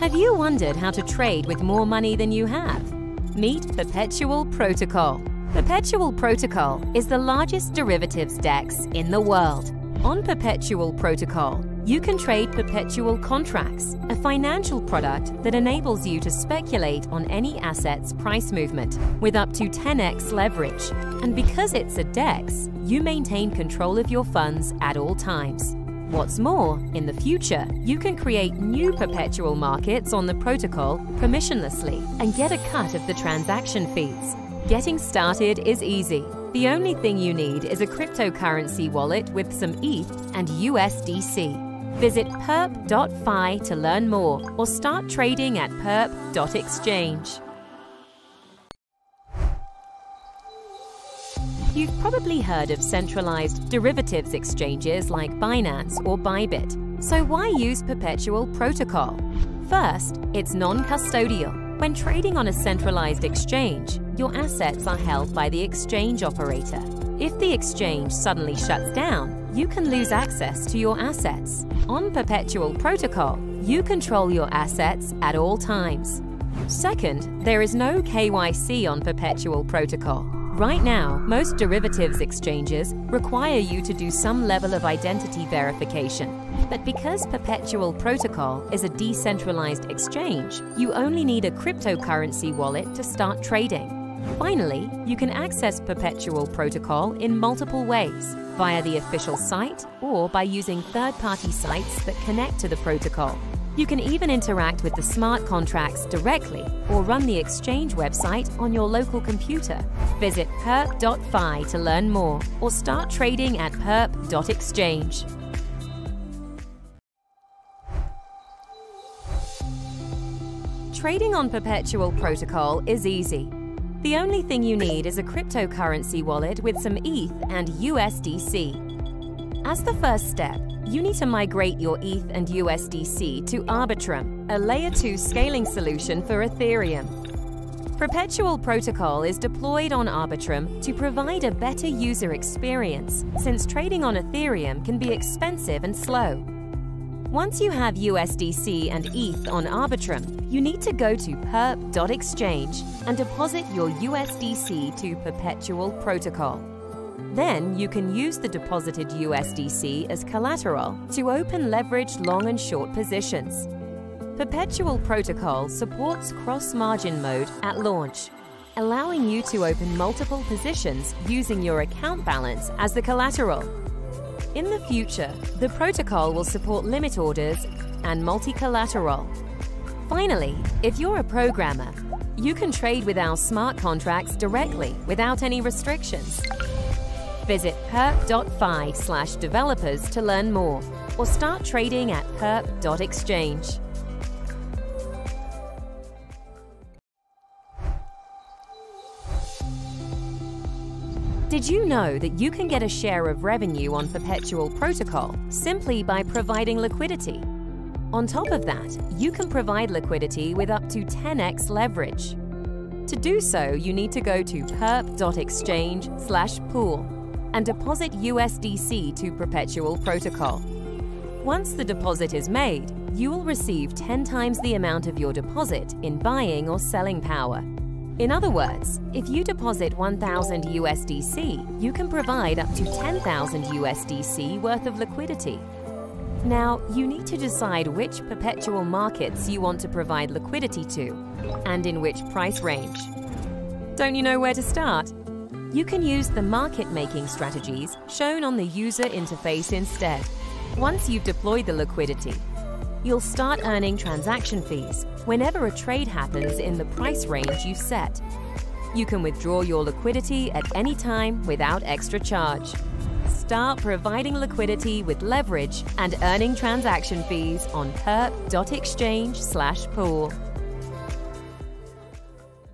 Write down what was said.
Have you wondered how to trade with more money than you have? Meet Perpetual Protocol. Perpetual Protocol is the largest derivatives DEX in the world. On Perpetual Protocol, you can trade perpetual contracts, a financial product that enables you to speculate on any asset's price movement with up to 10x leverage. And because it's a DEX, you maintain control of your funds at all times. What's more, in the future, you can create new perpetual markets on the protocol permissionlessly and get a cut of the transaction fees. Getting started is easy. The only thing you need is a cryptocurrency wallet with some ETH and USDC. Visit perp.fi to learn more or start trading at perp.exchange. You've probably heard of centralized derivatives exchanges like Binance or Bybit. So why use Perpetual Protocol? First, it's non-custodial. When trading on a centralized exchange, your assets are held by the exchange operator. If the exchange suddenly shuts down, you can lose access to your assets. On Perpetual Protocol, you control your assets at all times. Second, there is no KYC on Perpetual Protocol. Right now, most derivatives exchanges require you to do some level of identity verification. But because Perpetual Protocol is a decentralized exchange, you only need a cryptocurrency wallet to start trading. Finally, you can access Perpetual Protocol in multiple ways via the official site or by using third party sites that connect to the protocol. You can even interact with the smart contracts directly or run the exchange website on your local computer. Visit perp.fi to learn more or start trading at perp.exchange. Trading on Perpetual Protocol is easy. The only thing you need is a cryptocurrency wallet with some ETH and USDC. As the first step, you need to migrate your ETH and USDC to Arbitrum, a Layer 2 scaling solution for Ethereum. Perpetual Protocol is deployed on Arbitrum to provide a better user experience, since trading on Ethereum can be expensive and slow. Once you have USDC and ETH on Arbitrum, you need to go to perp.exchange and deposit your USDC to Perpetual Protocol. Then you can use the deposited USDC as collateral to open leveraged long and short positions. Perpetual Protocol supports cross-margin mode at launch, allowing you to open multiple positions using your account balance as the collateral. In the future, the protocol will support limit orders and multi-collateral. Finally, if you're a programmer, you can trade with our smart contracts directly without any restrictions. Visit perp.fi slash developers to learn more or start trading at perp.exchange. Did you know that you can get a share of revenue on Perpetual Protocol simply by providing liquidity? On top of that, you can provide liquidity with up to 10x leverage. To do so, you need to go to perp.exchange slash pool and deposit USDC to Perpetual Protocol. Once the deposit is made, you will receive 10 times the amount of your deposit in buying or selling power. In other words, if you deposit 1,000 USDC, you can provide up to 10,000 USDC worth of liquidity. Now, you need to decide which perpetual markets you want to provide liquidity to, and in which price range. Don't you know where to start? You can use the market-making strategies shown on the user interface instead. Once you've deployed the liquidity, you'll start earning transaction fees whenever a trade happens in the price range you set. You can withdraw your liquidity at any time without extra charge. Start providing liquidity with leverage and earning transaction fees on perp.exchange/pool.